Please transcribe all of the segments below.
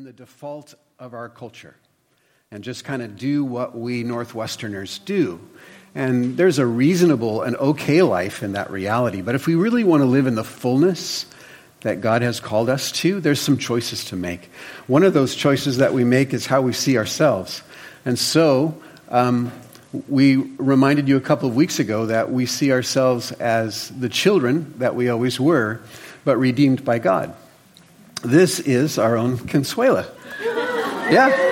in the default of our culture and just kind of do what we Northwesterners do. And there's a reasonable and okay life in that reality. But if we really want to live in the fullness that God has called us to, there's some choices to make. One of those choices that we make is how we see ourselves. And so, um, we reminded you a couple of weeks ago that we see ourselves as the children that we always were, but redeemed by God. This is our own Consuela. Yeah.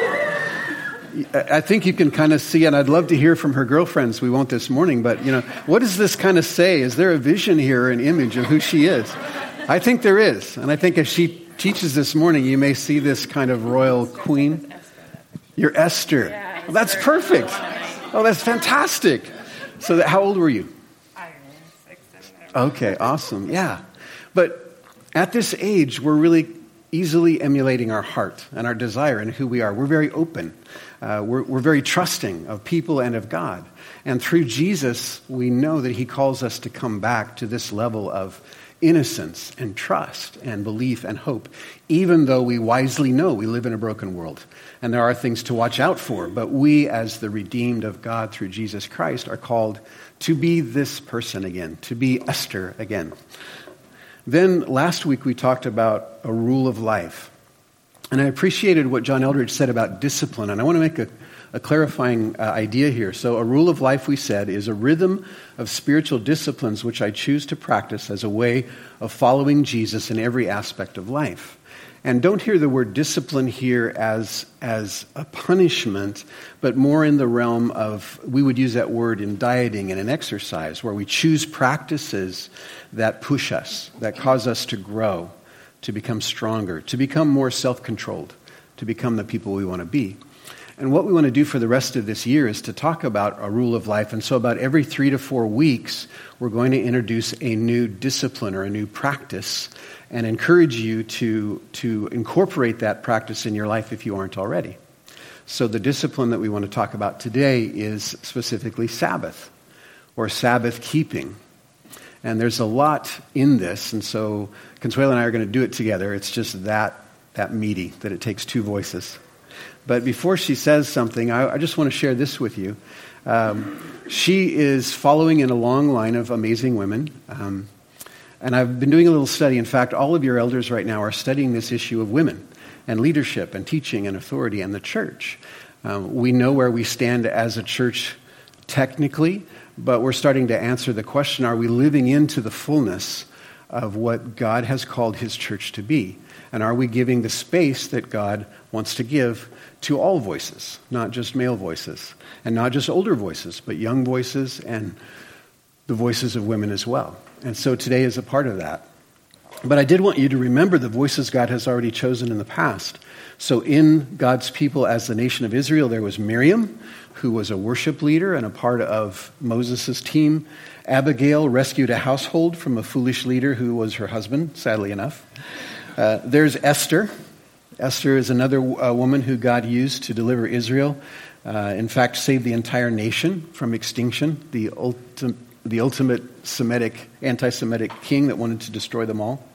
I think you can kind of see, and I'd love to hear from her girlfriends. We won't this morning, but you know, what does this kind of say? Is there a vision here, an image of who she is? I think there is, and I think as she teaches this morning, you may see this kind of royal queen. You're Esther. Well, that's perfect. Oh, that's fantastic. So, that, how old were you? Okay, awesome. Yeah. But at this age, we're really easily emulating our heart and our desire and who we are. We're very open. Uh, we're, we're very trusting of people and of God. And through Jesus, we know that He calls us to come back to this level of innocence and trust and belief and hope, even though we wisely know we live in a broken world and there are things to watch out for. But we, as the redeemed of God through Jesus Christ, are called to be this person again, to be Esther again. Then last week we talked about a rule of life. And I appreciated what John Eldredge said about discipline, and I want to make a, a clarifying uh, idea here. So, a rule of life, we said, is a rhythm of spiritual disciplines which I choose to practice as a way of following Jesus in every aspect of life. And don't hear the word discipline here as, as a punishment, but more in the realm of, we would use that word in dieting and in exercise, where we choose practices that push us, that cause us to grow, to become stronger, to become more self controlled, to become the people we want to be. And what we want to do for the rest of this year is to talk about a rule of life. And so, about every three to four weeks, we're going to introduce a new discipline or a new practice and encourage you to, to incorporate that practice in your life if you aren't already. So, the discipline that we want to talk about today is specifically Sabbath or Sabbath keeping. And there's a lot in this, and so Consuelo and I are going to do it together. It's just that, that meaty that it takes two voices. But before she says something, I, I just want to share this with you. Um, she is following in a long line of amazing women. Um, and I've been doing a little study. In fact, all of your elders right now are studying this issue of women and leadership and teaching and authority and the church. Um, we know where we stand as a church technically, but we're starting to answer the question are we living into the fullness of what God has called his church to be? And are we giving the space that God wants to give to all voices, not just male voices, and not just older voices, but young voices and the voices of women as well. And so today is a part of that. But I did want you to remember the voices God has already chosen in the past. So, in God's people as the nation of Israel, there was Miriam, who was a worship leader and a part of Moses' team. Abigail rescued a household from a foolish leader who was her husband, sadly enough. Uh, there's Esther, Esther is another uh, woman who God used to deliver Israel. Uh, in fact, saved the entire nation from extinction, the, ulti- the ultimate Semitic, anti Semitic king that wanted to destroy them all.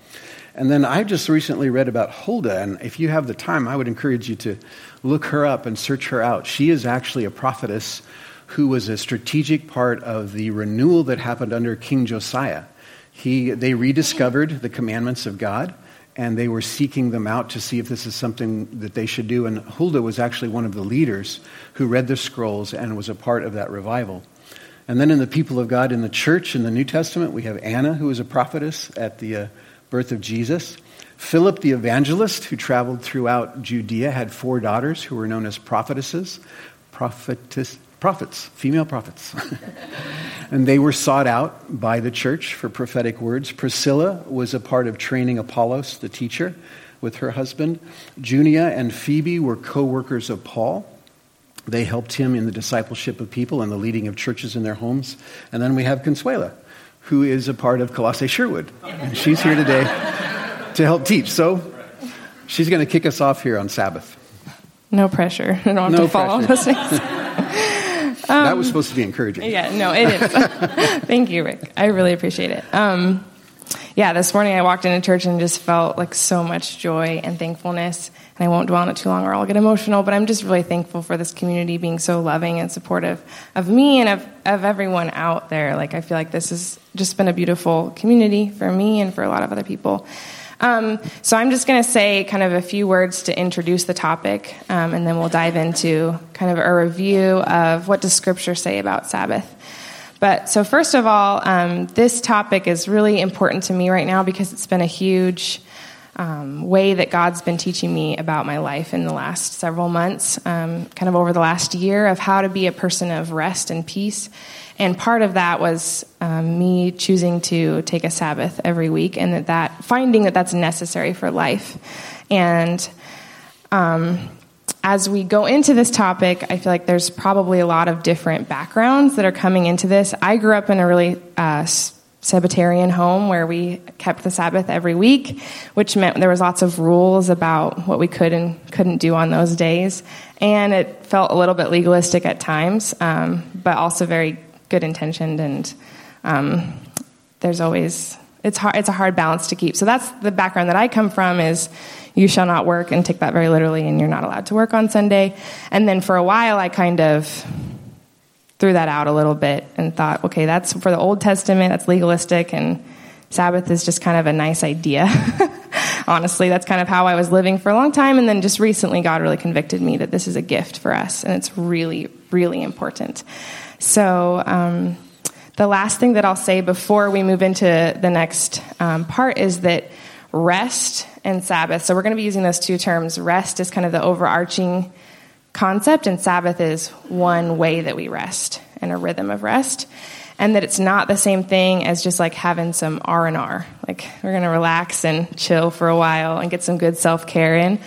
And then I just recently read about Huldah, and if you have the time, I would encourage you to look her up and search her out. She is actually a prophetess who was a strategic part of the renewal that happened under King Josiah. He, they rediscovered the commandments of God and they were seeking them out to see if this is something that they should do. And Huldah was actually one of the leaders who read the scrolls and was a part of that revival. And then in the people of God in the church in the New Testament, we have Anna, who was a prophetess at the uh, birth of Jesus. Philip the evangelist, who traveled throughout Judea, had four daughters who were known as prophetesses. Prophetess, prophets, female prophets. and they were sought out by the church for prophetic words. Priscilla was a part of training Apollos, the teacher, with her husband. Junia and Phoebe were co workers of Paul. They helped him in the discipleship of people and the leading of churches in their homes. And then we have Consuela, who is a part of Colossae Sherwood. And she's here today to help teach. So she's going to kick us off here on Sabbath. No pressure. I don't have no to follow pressure. Um, that was supposed to be encouraging. Yeah, no, it is. Thank you, Rick. I really appreciate it. Um, yeah, this morning I walked into church and just felt like so much joy and thankfulness. And I won't dwell on it too long or I'll get emotional, but I'm just really thankful for this community being so loving and supportive of me and of, of everyone out there. Like, I feel like this has just been a beautiful community for me and for a lot of other people. Um, so I'm just going to say kind of a few words to introduce the topic, um, and then we'll dive into kind of a review of what does Scripture say about Sabbath. But so first of all, um, this topic is really important to me right now because it's been a huge um, way that God's been teaching me about my life in the last several months, um, kind of over the last year, of how to be a person of rest and peace. And part of that was um, me choosing to take a Sabbath every week, and that, that finding that that's necessary for life. And um, as we go into this topic, I feel like there's probably a lot of different backgrounds that are coming into this. I grew up in a really uh, Sabbatarian home where we kept the Sabbath every week, which meant there was lots of rules about what we could and couldn't do on those days, and it felt a little bit legalistic at times, um, but also very good intentioned. And um, there's always it's hard. It's a hard balance to keep. So that's the background that I come from. Is you shall not work, and take that very literally, and you're not allowed to work on Sunday. And then for a while, I kind of threw that out a little bit and thought, okay, that's for the Old Testament, that's legalistic, and Sabbath is just kind of a nice idea. Honestly, that's kind of how I was living for a long time. And then just recently, God really convicted me that this is a gift for us, and it's really, really important. So, um, the last thing that I'll say before we move into the next um, part is that rest and Sabbath. So we're going to be using those two terms. Rest is kind of the overarching concept, and Sabbath is one way that we rest and a rhythm of rest. And that it's not the same thing as just like having some R and R. Like we're going to relax and chill for a while and get some good self care in.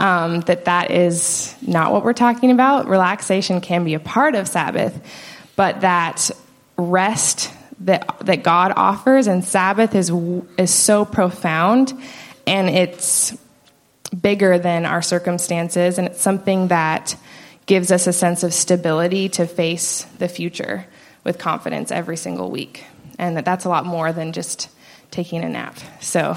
Um, that that is not what we're talking about. Relaxation can be a part of Sabbath, but that rest that that God offers and Sabbath is is so profound and it's bigger than our circumstances, and it's something that gives us a sense of stability to face the future with confidence every single week. And that that's a lot more than just taking a nap. So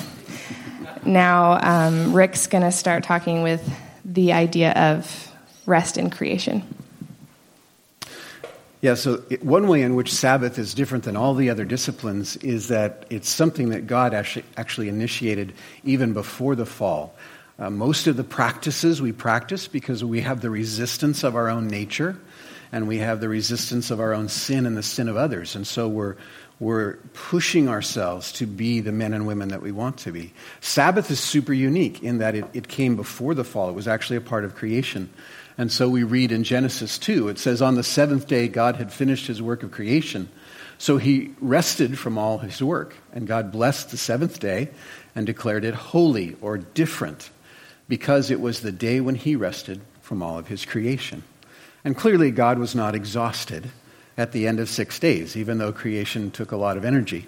now um, Rick's going to start talking with the idea of rest in creation. Yeah, so one way in which Sabbath is different than all the other disciplines is that it's something that God actually, actually initiated even before the fall. Uh, most of the practices we practice because we have the resistance of our own nature and we have the resistance of our own sin and the sin of others. And so we're, we're pushing ourselves to be the men and women that we want to be. Sabbath is super unique in that it, it came before the fall, it was actually a part of creation. And so we read in Genesis 2, it says, On the seventh day, God had finished his work of creation. So he rested from all his work. And God blessed the seventh day and declared it holy or different because it was the day when he rested from all of his creation. And clearly, God was not exhausted at the end of six days, even though creation took a lot of energy.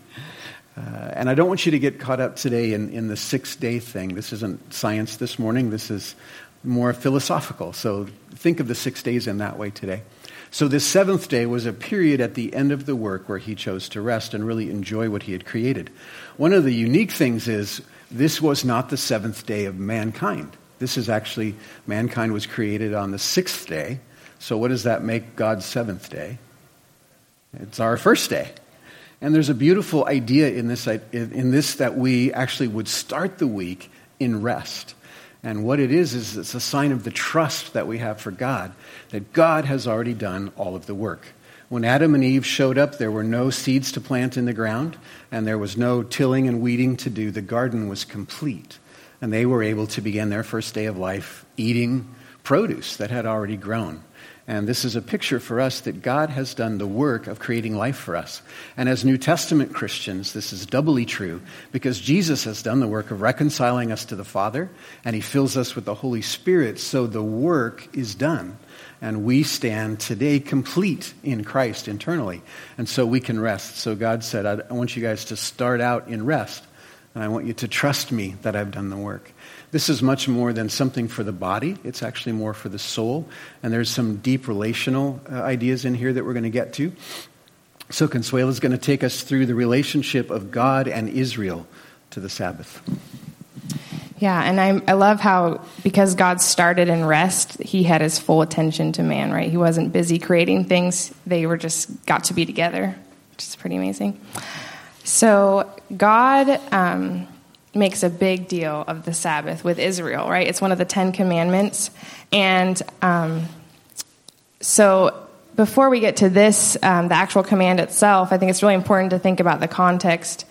Uh, and I don't want you to get caught up today in, in the six day thing. This isn't science this morning. This is more philosophical. So think of the six days in that way today. So, this seventh day was a period at the end of the work where he chose to rest and really enjoy what he had created. One of the unique things is this was not the seventh day of mankind. This is actually, mankind was created on the sixth day. So, what does that make God's seventh day? It's our first day. And there's a beautiful idea in this, in this that we actually would start the week in rest. And what it is, is it's a sign of the trust that we have for God, that God has already done all of the work. When Adam and Eve showed up, there were no seeds to plant in the ground, and there was no tilling and weeding to do. The garden was complete. And they were able to begin their first day of life eating produce that had already grown. And this is a picture for us that God has done the work of creating life for us. And as New Testament Christians, this is doubly true because Jesus has done the work of reconciling us to the Father and he fills us with the Holy Spirit. So the work is done. And we stand today complete in Christ internally. And so we can rest. So God said, I want you guys to start out in rest. And I want you to trust me that I've done the work. This is much more than something for the body, it's actually more for the soul. And there's some deep relational uh, ideas in here that we're going to get to. So, Consuelo is going to take us through the relationship of God and Israel to the Sabbath. Yeah, and I, I love how, because God started in rest, he had his full attention to man, right? He wasn't busy creating things, they were just got to be together, which is pretty amazing. So, God um, makes a big deal of the Sabbath with Israel, right? It's one of the Ten Commandments. And um, so, before we get to this, um, the actual command itself, I think it's really important to think about the context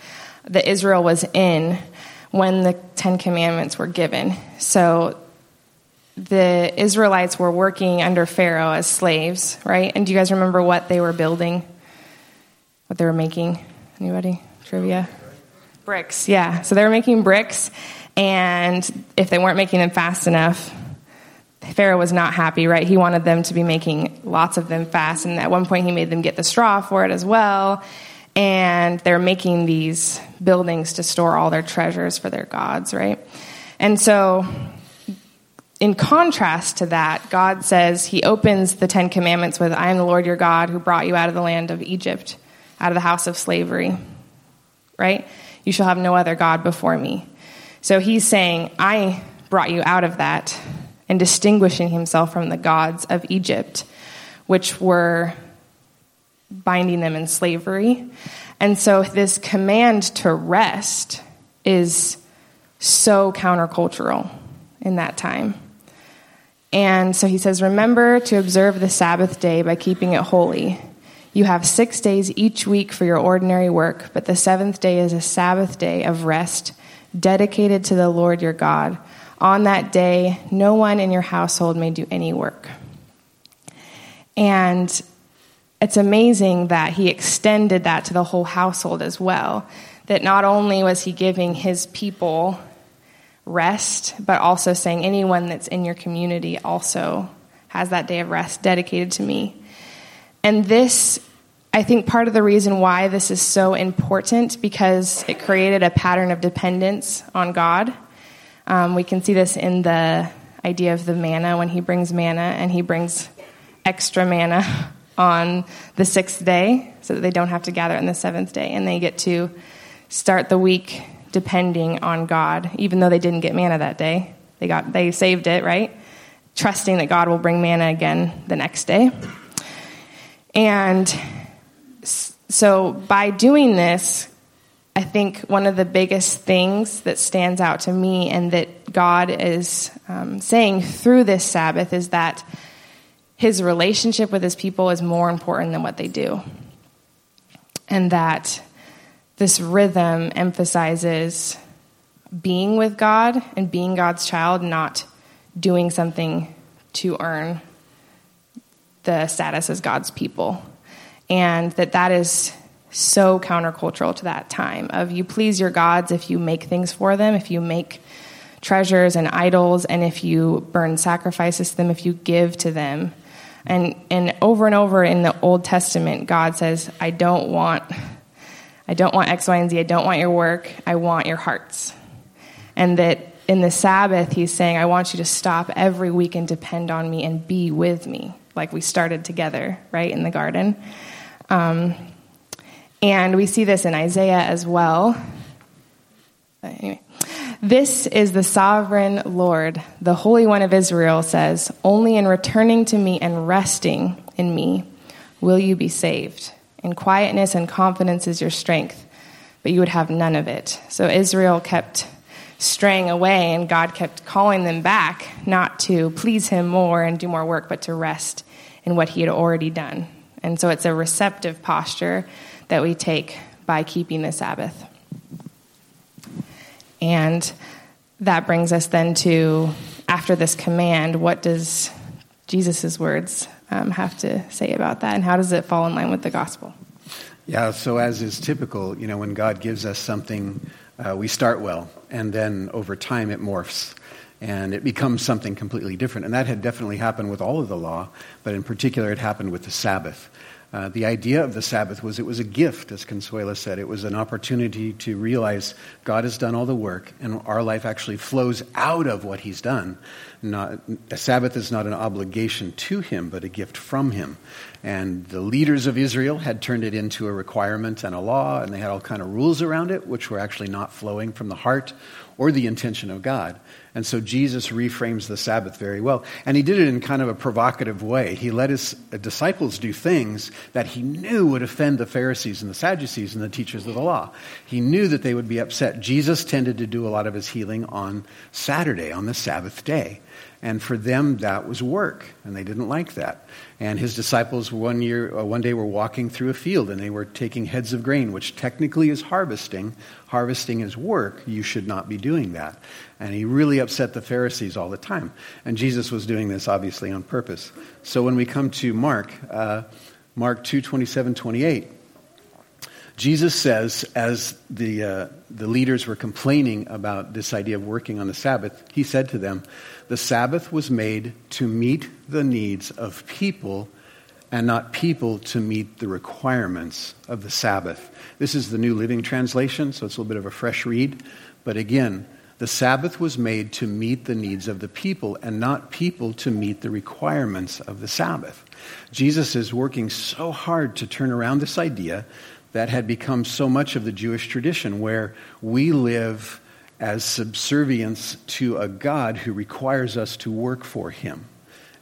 that Israel was in when the Ten Commandments were given. So the Israelites were working under Pharaoh as slaves, right? And do you guys remember what they were building? What they were making? Anybody? Trivia? Bricks, yeah. So they were making bricks, and if they weren't making them fast enough, Pharaoh was not happy, right? He wanted them to be making lots of them fast, and at one point he made them get the straw for it as well and they're making these buildings to store all their treasures for their gods, right? And so, in contrast to that, God says, He opens the Ten Commandments with, I am the Lord your God who brought you out of the land of Egypt, out of the house of slavery, right? You shall have no other God before me. So He's saying, I brought you out of that and distinguishing Himself from the gods of Egypt, which were binding them in slavery. And so this command to rest is so countercultural in that time. And so he says, Remember to observe the Sabbath day by keeping it holy. You have six days each week for your ordinary work, but the seventh day is a Sabbath day of rest dedicated to the Lord your God. On that day, no one in your household may do any work. And it's amazing that he extended that to the whole household as well. That not only was he giving his people rest, but also saying anyone that's in your community also has that day of rest dedicated to me. And this, I think, part of the reason why this is so important because it created a pattern of dependence on God. Um, we can see this in the idea of the manna when he brings manna and he brings extra manna on the sixth day so that they don't have to gather on the seventh day and they get to start the week depending on God even though they didn't get manna that day. They got they saved it right? Trusting that God will bring manna again the next day. And so by doing this I think one of the biggest things that stands out to me and that God is um, saying through this Sabbath is that his relationship with his people is more important than what they do. And that this rhythm emphasizes being with God and being God's child, not doing something to earn the status as God's people. And that that is so countercultural to that time of you please your gods if you make things for them, if you make treasures and idols, and if you burn sacrifices to them, if you give to them and, and over and over in the Old Testament, God says, I don't want, I don't want X, Y, and Z. I don't want your work. I want your hearts. And that in the Sabbath, he's saying, I want you to stop every week and depend on me and be with me, like we started together, right, in the garden. Um, and we see this in Isaiah as well. Anyway, this is the sovereign Lord, the Holy One of Israel says, Only in returning to me and resting in me will you be saved. In quietness and confidence is your strength, but you would have none of it. So Israel kept straying away, and God kept calling them back, not to please Him more and do more work, but to rest in what He had already done. And so it's a receptive posture that we take by keeping the Sabbath. And that brings us then to after this command, what does Jesus' words um, have to say about that, and how does it fall in line with the gospel? Yeah, so as is typical, you know, when God gives us something, uh, we start well, and then over time it morphs and it becomes something completely different. And that had definitely happened with all of the law, but in particular, it happened with the Sabbath. Uh, the idea of the Sabbath was it was a gift, as Consuela said. It was an opportunity to realize God has done all the work, and our life actually flows out of what He's done. Not, a Sabbath is not an obligation to Him, but a gift from Him. And the leaders of Israel had turned it into a requirement and a law, and they had all kind of rules around it, which were actually not flowing from the heart or the intention of God. And so Jesus reframes the Sabbath very well. And he did it in kind of a provocative way. He let his uh, disciples do things that he knew would offend the Pharisees and the Sadducees and the teachers of the law. He knew that they would be upset. Jesus tended to do a lot of his healing on Saturday, on the Sabbath day. And for them, that was work, and they didn't like that. And his disciples one year, uh, one day, were walking through a field, and they were taking heads of grain, which technically is harvesting. Harvesting is work. You should not be doing that. And he really upset the Pharisees all the time. And Jesus was doing this obviously on purpose. So when we come to Mark, uh, Mark two twenty seven twenty eight. Jesus says, as the, uh, the leaders were complaining about this idea of working on the Sabbath, he said to them, The Sabbath was made to meet the needs of people and not people to meet the requirements of the Sabbath. This is the New Living Translation, so it's a little bit of a fresh read. But again, the Sabbath was made to meet the needs of the people and not people to meet the requirements of the Sabbath. Jesus is working so hard to turn around this idea that had become so much of the Jewish tradition, where we live as subservience to a God who requires us to work for him.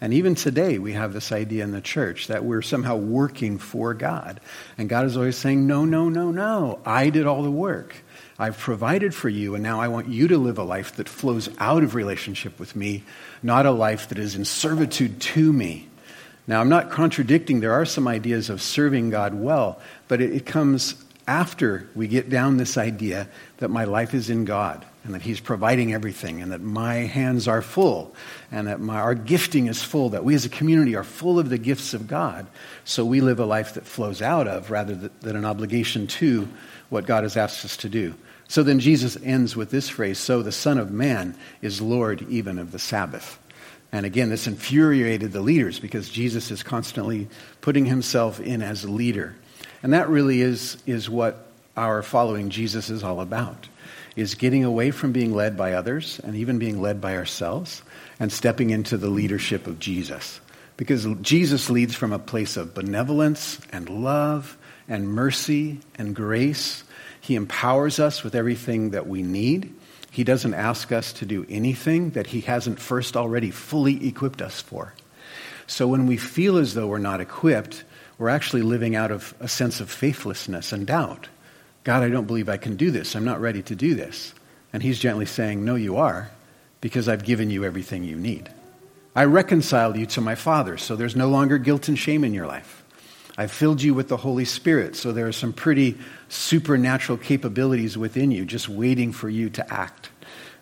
And even today, we have this idea in the church that we're somehow working for God. And God is always saying, No, no, no, no. I did all the work. I've provided for you, and now I want you to live a life that flows out of relationship with me, not a life that is in servitude to me. Now, I'm not contradicting, there are some ideas of serving God well, but it, it, comes after we get down this idea that my life is in God and that He's providing everything and that my hands are full and that my, our gifting is full, that we as a community are full of the gifts of God. So we live a life that flows out of rather than an obligation to what God has asked us to do. So then Jesus ends with this phrase So the Son of Man is Lord even of the Sabbath. And again, this infuriated the leaders because Jesus is constantly putting himself in as a leader. And that really is, is what our following Jesus is all about, is getting away from being led by others and even being led by ourselves and stepping into the leadership of Jesus. Because Jesus leads from a place of benevolence and love and mercy and grace. He empowers us with everything that we need. He doesn't ask us to do anything that He hasn't first already fully equipped us for. So when we feel as though we're not equipped, we're actually living out of a sense of faithlessness and doubt. God, I don't believe I can do this. I'm not ready to do this. And He's gently saying, No, you are, because I've given you everything you need. I reconciled you to my Father, so there's no longer guilt and shame in your life. I've filled you with the Holy Spirit, so there are some pretty supernatural capabilities within you just waiting for you to act.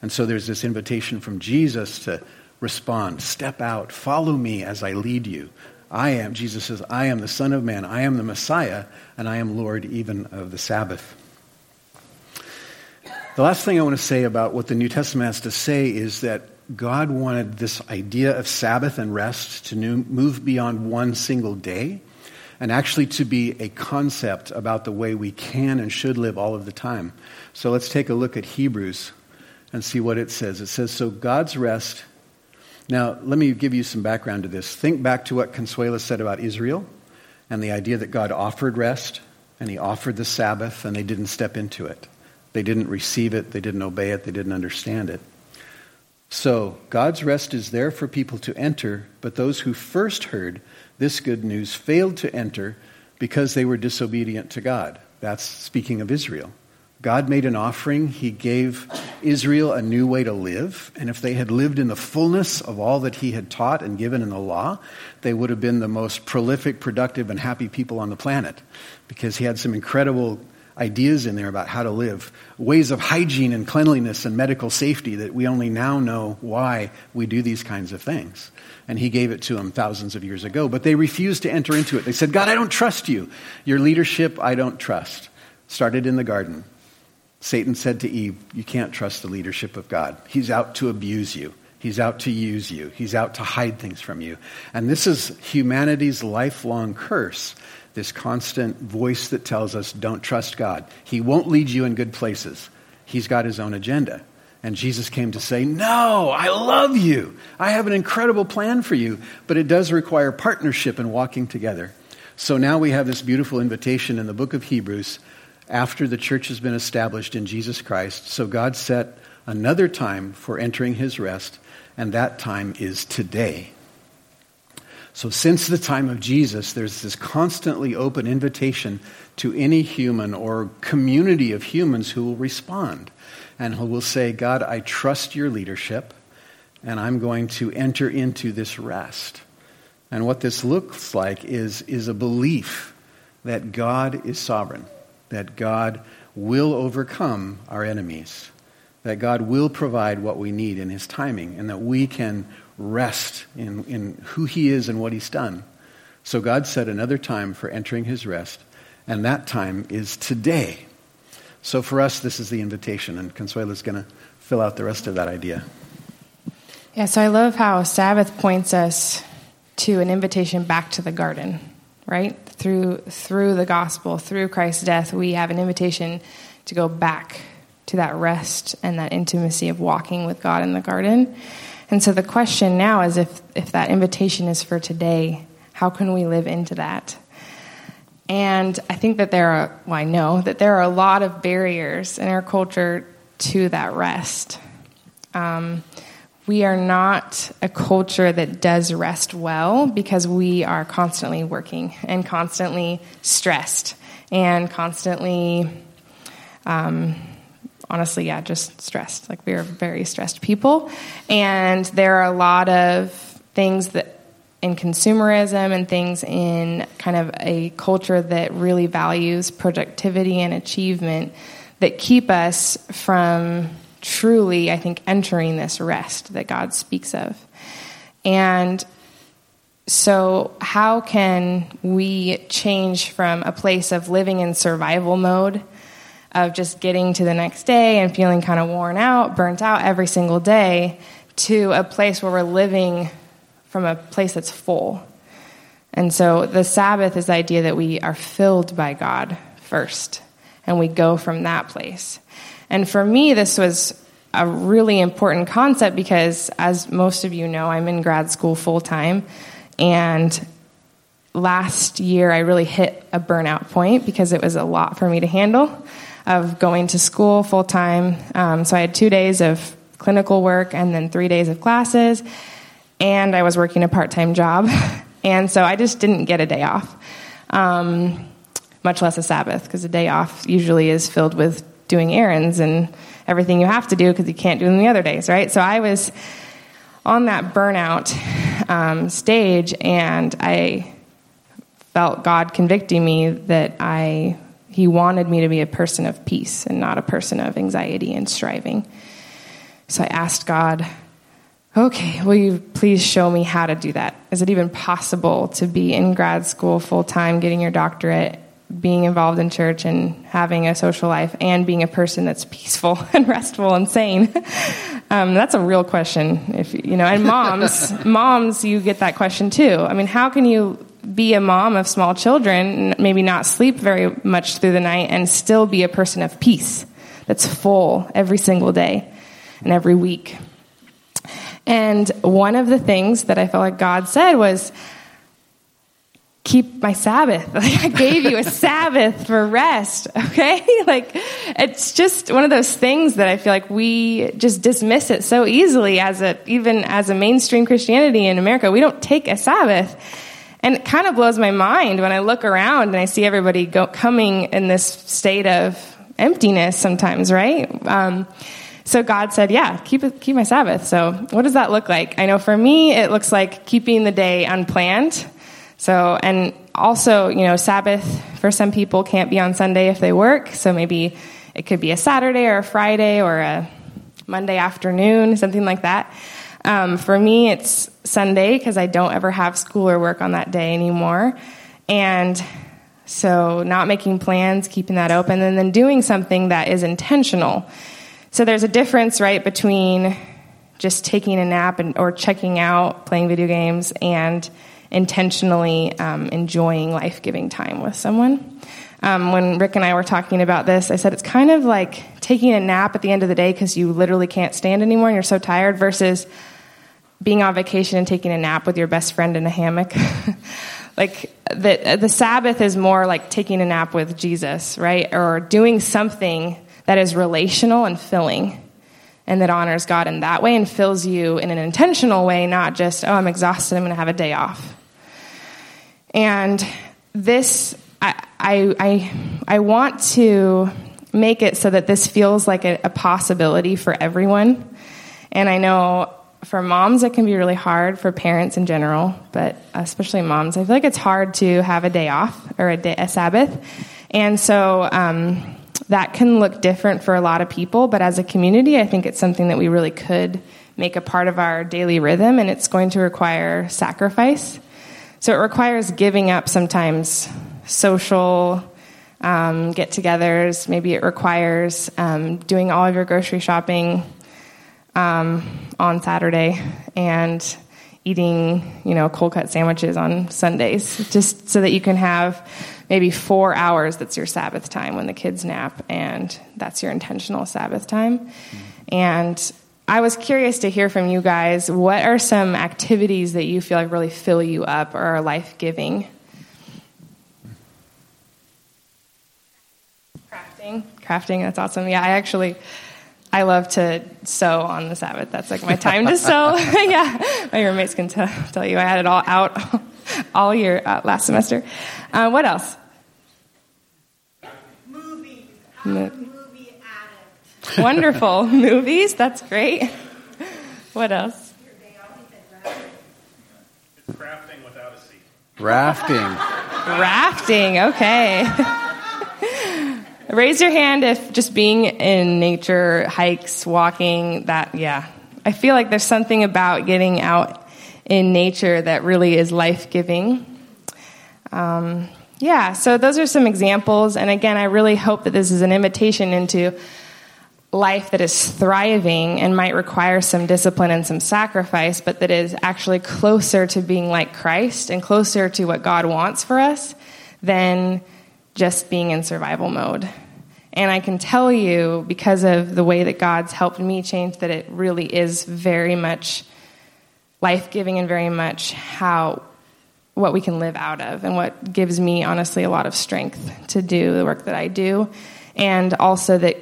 And so there's this invitation from Jesus to respond, step out, follow me as I lead you. I am, Jesus says, I am the Son of Man, I am the Messiah, and I am Lord even of the Sabbath. The last thing I want to say about what the New Testament has to say is that God wanted this idea of Sabbath and rest to move beyond one single day and actually to be a concept about the way we can and should live all of the time. So let's take a look at Hebrews and see what it says. It says, So God's rest. Now, let me give you some background to this. Think back to what Consuela said about Israel and the idea that God offered rest and he offered the Sabbath and they didn't step into it. They didn't receive it, they didn't obey it, they didn't understand it. So, God's rest is there for people to enter, but those who first heard this good news failed to enter because they were disobedient to God. That's speaking of Israel. God made an offering. He gave Israel a new way to live. And if they had lived in the fullness of all that He had taught and given in the law, they would have been the most prolific, productive, and happy people on the planet because He had some incredible ideas in there about how to live, ways of hygiene and cleanliness and medical safety that we only now know why we do these kinds of things. And he gave it to them thousands of years ago, but they refused to enter into it. They said, God, I don't trust you. Your leadership, I don't trust. Started in the garden. Satan said to Eve, You can't trust the leadership of God. He's out to abuse you. He's out to use you. He's out to hide things from you. And this is humanity's lifelong curse this constant voice that tells us, don't trust God. He won't lead you in good places. He's got his own agenda. And Jesus came to say, No, I love you. I have an incredible plan for you. But it does require partnership and walking together. So now we have this beautiful invitation in the book of Hebrews after the church has been established in Jesus Christ. So God set another time for entering his rest, and that time is today. So, since the time of Jesus, there's this constantly open invitation to any human or community of humans who will respond and who will say, God, I trust your leadership, and I'm going to enter into this rest. And what this looks like is, is a belief that God is sovereign, that God will overcome our enemies, that God will provide what we need in His timing, and that we can rest in, in who He is and what He's done. So God set another time for entering His rest, and that time is today. So for us, this is the invitation, and Consuela's going to fill out the rest of that idea. Yeah, so I love how Sabbath points us to an invitation back to the garden, right? Through through the gospel, through Christ's death, we have an invitation to go back to that rest and that intimacy of walking with God in the garden. And so the question now is if, if that invitation is for today, how can we live into that? And I think that there are, well, I know that there are a lot of barriers in our culture to that rest. Um, we are not a culture that does rest well because we are constantly working and constantly stressed and constantly um, honestly, yeah, just stressed. Like we are very stressed people. And there are a lot of things that in consumerism and things in kind of a culture that really values productivity and achievement that keep us from truly, I think, entering this rest that God speaks of. And so, how can we change from a place of living in survival mode of just getting to the next day and feeling kind of worn out, burnt out every single day, to a place where we're living from a place that's full. And so the Sabbath is the idea that we are filled by God first, and we go from that place. And for me, this was a really important concept because, as most of you know, I'm in grad school full time. And last year, I really hit a burnout point because it was a lot for me to handle of going to school full time. Um, so I had two days of clinical work and then three days of classes, and I was working a part time job. And so I just didn't get a day off, um, much less a Sabbath, because a day off usually is filled with doing errands and everything you have to do because you can't do them the other days, right? So I was on that burnout um, stage, and I felt God convicting me that I he wanted me to be a person of peace and not a person of anxiety and striving. So I asked God, okay, will you please show me how to do that? Is it even possible to be in grad school full time, getting your doctorate, being involved in church, and having a social life, and being a person that's peaceful and restful and sane? Um, that's a real question. If you know, and moms, moms, you get that question too. I mean, how can you be a mom of small children, maybe not sleep very much through the night, and still be a person of peace that's full every single day and every week. And one of the things that I felt like God said was, keep my Sabbath. Like I gave you a Sabbath for rest, okay? Like it's just one of those things that I feel like we just dismiss it so easily as a even as a mainstream Christianity in America. We don't take a Sabbath. And it kind of blows my mind when I look around and I see everybody go, coming in this state of emptiness sometimes, right? Um, so God said, "Yeah, keep keep my Sabbath." So what does that look like? I know for me, it looks like keeping the day unplanned. So and also, you know, Sabbath for some people can't be on Sunday if they work. So maybe it could be a Saturday or a Friday or a Monday afternoon, something like that. Um, for me, it's Sunday because I don't ever have school or work on that day anymore. And so, not making plans, keeping that open, and then doing something that is intentional. So, there's a difference, right, between just taking a nap and, or checking out, playing video games, and intentionally um, enjoying life giving time with someone. Um, when Rick and I were talking about this, I said it's kind of like taking a nap at the end of the day because you literally can't stand anymore and you're so tired versus being on vacation and taking a nap with your best friend in a hammock. like the, the Sabbath is more like taking a nap with Jesus, right? Or doing something that is relational and filling and that honors God in that way and fills you in an intentional way, not just, oh, I'm exhausted, I'm going to have a day off. And this, I, I, I, I want to make it so that this feels like a, a possibility for everyone. And I know for moms, it can be really hard for parents in general, but especially moms. I feel like it's hard to have a day off or a, day, a Sabbath. And so um, that can look different for a lot of people, but as a community, I think it's something that we really could make a part of our daily rhythm, and it's going to require sacrifice. So it requires giving up sometimes social um, get togethers. Maybe it requires um, doing all of your grocery shopping um, on Saturday and eating, you know, cold cut sandwiches on Sundays, just so that you can have maybe four hours that's your Sabbath time when the kids nap, and that's your intentional Sabbath time. And I was curious to hear from you guys what are some activities that you feel like really fill you up or are life giving? Crafting. Crafting, that's awesome. Yeah, I actually I love to sew on the Sabbath. That's like my time to sew. yeah, my roommates can t- tell you I had it all out all year uh, last semester. Uh, what else? Movies. Mo- movie addict. Wonderful movies. That's great. What else? Rafting without a seat. Rafting. Rafting. Okay. Raise your hand if just being in nature, hikes, walking, that, yeah. I feel like there's something about getting out in nature that really is life giving. Um, yeah, so those are some examples. And again, I really hope that this is an invitation into life that is thriving and might require some discipline and some sacrifice, but that is actually closer to being like Christ and closer to what God wants for us than just being in survival mode. And I can tell you, because of the way that God's helped me change, that it really is very much life giving and very much how what we can live out of and what gives me honestly a lot of strength to do the work that I do and also that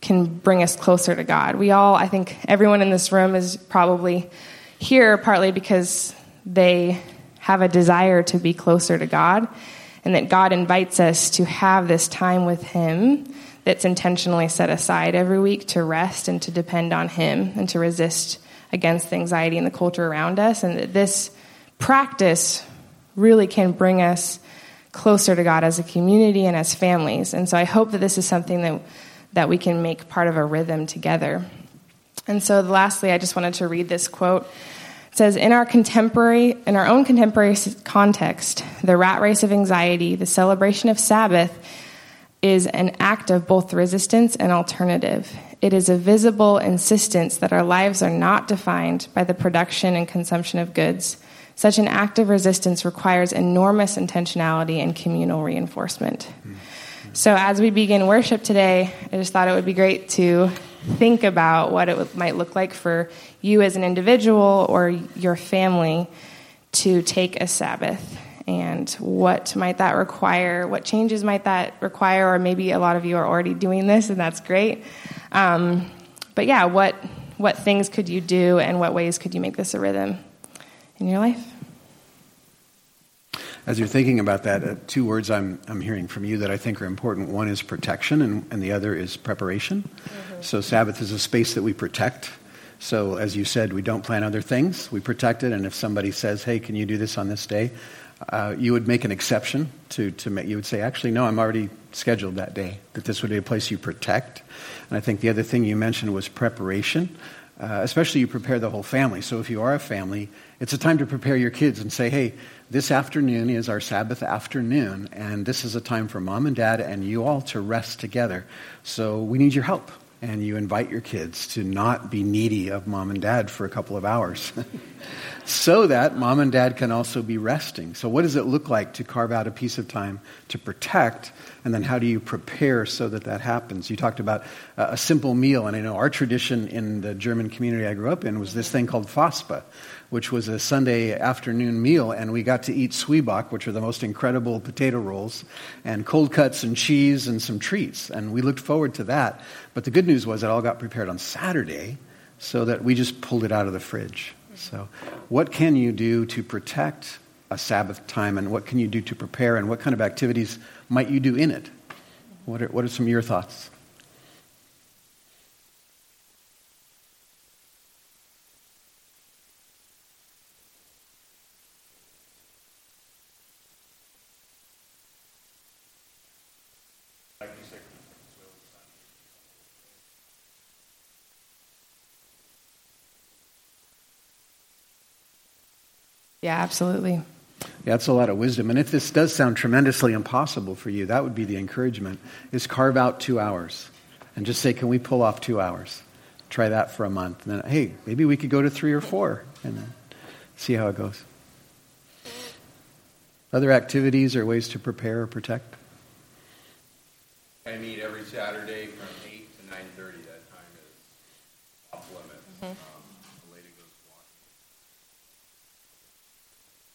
can bring us closer to God. We all I think everyone in this room is probably here partly because they have a desire to be closer to God and that God invites us to have this time with him that's intentionally set aside every week to rest and to depend on Him and to resist against the anxiety and the culture around us. And that this practice really can bring us closer to God as a community and as families. And so I hope that this is something that, that we can make part of a rhythm together. And so lastly, I just wanted to read this quote. It says, in our contemporary, in our own contemporary context, the rat race of anxiety, the celebration of Sabbath, is an act of both resistance and alternative. It is a visible insistence that our lives are not defined by the production and consumption of goods. Such an act of resistance requires enormous intentionality and communal reinforcement. So, as we begin worship today, I just thought it would be great to think about what it might look like for you as an individual or your family to take a Sabbath and what might that require? What changes might that require? Or maybe a lot of you are already doing this, and that's great. Um, but yeah, what what things could you do, and what ways could you make this a rhythm in your life? As you're thinking about that, uh, two words I'm, I'm hearing from you that I think are important. One is protection, and, and the other is preparation. Mm-hmm. So, Sabbath is a space that we protect. So, as you said, we don't plan other things, we protect it. And if somebody says, hey, can you do this on this day? Uh, you would make an exception to, to make, you would say, actually, no, I'm already scheduled that day, that this would be a place you protect. And I think the other thing you mentioned was preparation. Uh, especially you prepare the whole family. So if you are a family, it's a time to prepare your kids and say, hey, this afternoon is our Sabbath afternoon, and this is a time for mom and dad and you all to rest together. So we need your help. And you invite your kids to not be needy of mom and dad for a couple of hours so that mom and dad can also be resting. So, what does it look like to carve out a piece of time to protect? And then, how do you prepare so that that happens? You talked about a simple meal, and I know our tradition in the German community I grew up in was this thing called Faspa, which was a Sunday afternoon meal, and we got to eat Zwieback, which are the most incredible potato rolls, and cold cuts and cheese and some treats. And we looked forward to that. But the good news was it all got prepared on Saturday so that we just pulled it out of the fridge. So, what can you do to protect a Sabbath time, and what can you do to prepare, and what kind of activities might you do in it? What are, what are some of your thoughts? Yeah, absolutely. Yeah, that's a lot of wisdom. And if this does sound tremendously impossible for you, that would be the encouragement, is carve out two hours. And just say, can we pull off two hours? Try that for a month. And then, hey, maybe we could go to three or four and then see how it goes. Other activities or ways to prepare or protect? I meet every Saturday from 8 to 9.30. That time is off limits. Um, the lady goes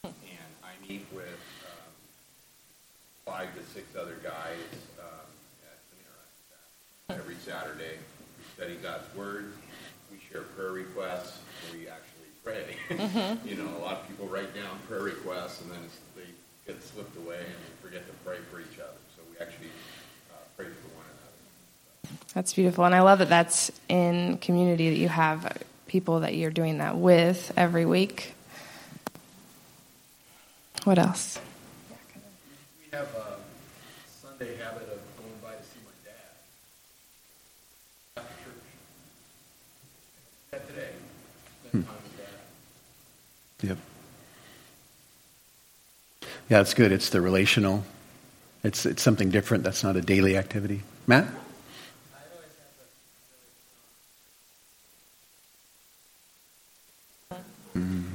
walking. And I meet with um, five to six other guys um, at Panera every Saturday. We study God's Word. We share prayer requests. We actually pray. you know, a lot of people write down prayer requests and then they get slipped away and we forget to pray for each other. So we actually uh, pray for one another. That's beautiful. And I love that that's in community that you have people that you're doing that with every week. What else? We have a Sunday habit of going by to see my dad after church. That today, spend time with dad. Yep. Yeah, it's good. It's the relational. It's, it's something different. That's not a daily activity. Matt? Mhm.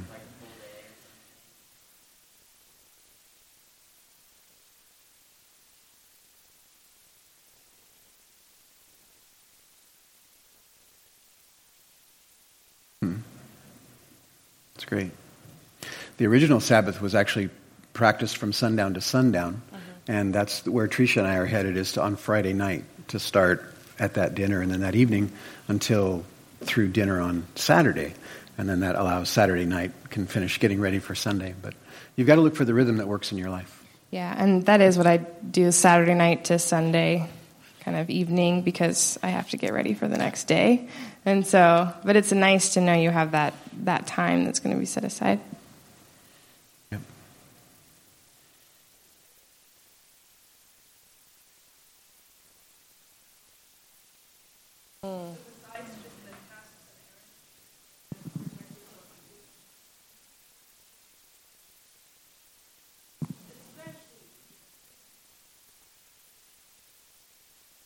That's great. The original Sabbath was actually practiced from sundown to sundown, uh-huh. and that's where Tricia and I are headed is to on Friday night to start at that dinner, and then that evening until through dinner on Saturday, and then that allows Saturday night can finish getting ready for Sunday. But you've got to look for the rhythm that works in your life. Yeah, and that is what I do Saturday night to Sunday kind of evening because I have to get ready for the next day. And so, but it's nice to know you have that that time that's going to be set aside.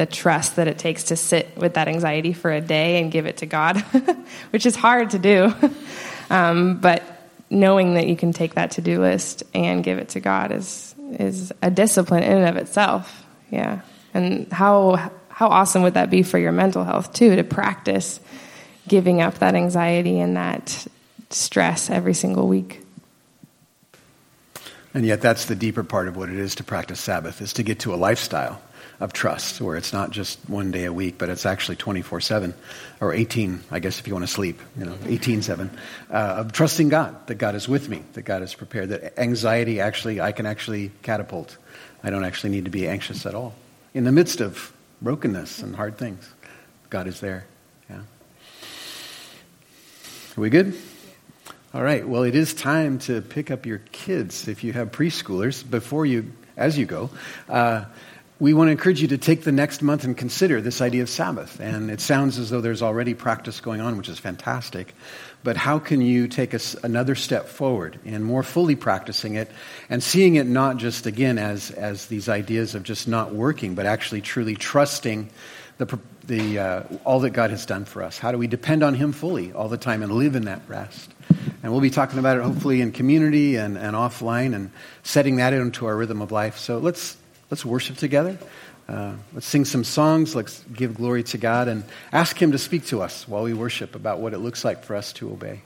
the trust that it takes to sit with that anxiety for a day and give it to God, which is hard to do. Um, but knowing that you can take that to-do list and give it to God is is a discipline in and of itself. Yeah. And how how awesome would that be for your mental health too to practice giving up that anxiety and that stress every single week. And yet, that's the deeper part of what it is to practice Sabbath, is to get to a lifestyle of trust where it's not just one day a week, but it's actually 24 7 or 18, I guess, if you want to sleep, you know, 18 7, uh, of trusting God, that God is with me, that God is prepared, that anxiety actually, I can actually catapult. I don't actually need to be anxious at all. In the midst of brokenness and hard things, God is there. Yeah. Are we good? All right. Well, it is time to pick up your kids if you have preschoolers before you, as you go. Uh, we want to encourage you to take the next month and consider this idea of Sabbath. And it sounds as though there's already practice going on, which is fantastic. But how can you take us another step forward in more fully practicing it and seeing it not just, again, as, as these ideas of just not working, but actually truly trusting the, the, uh, all that God has done for us? How do we depend on Him fully all the time and live in that rest? And we'll be talking about it hopefully in community and, and offline and setting that into our rhythm of life. So let's Let's worship together. Uh, let's sing some songs. Let's give glory to God and ask Him to speak to us while we worship about what it looks like for us to obey.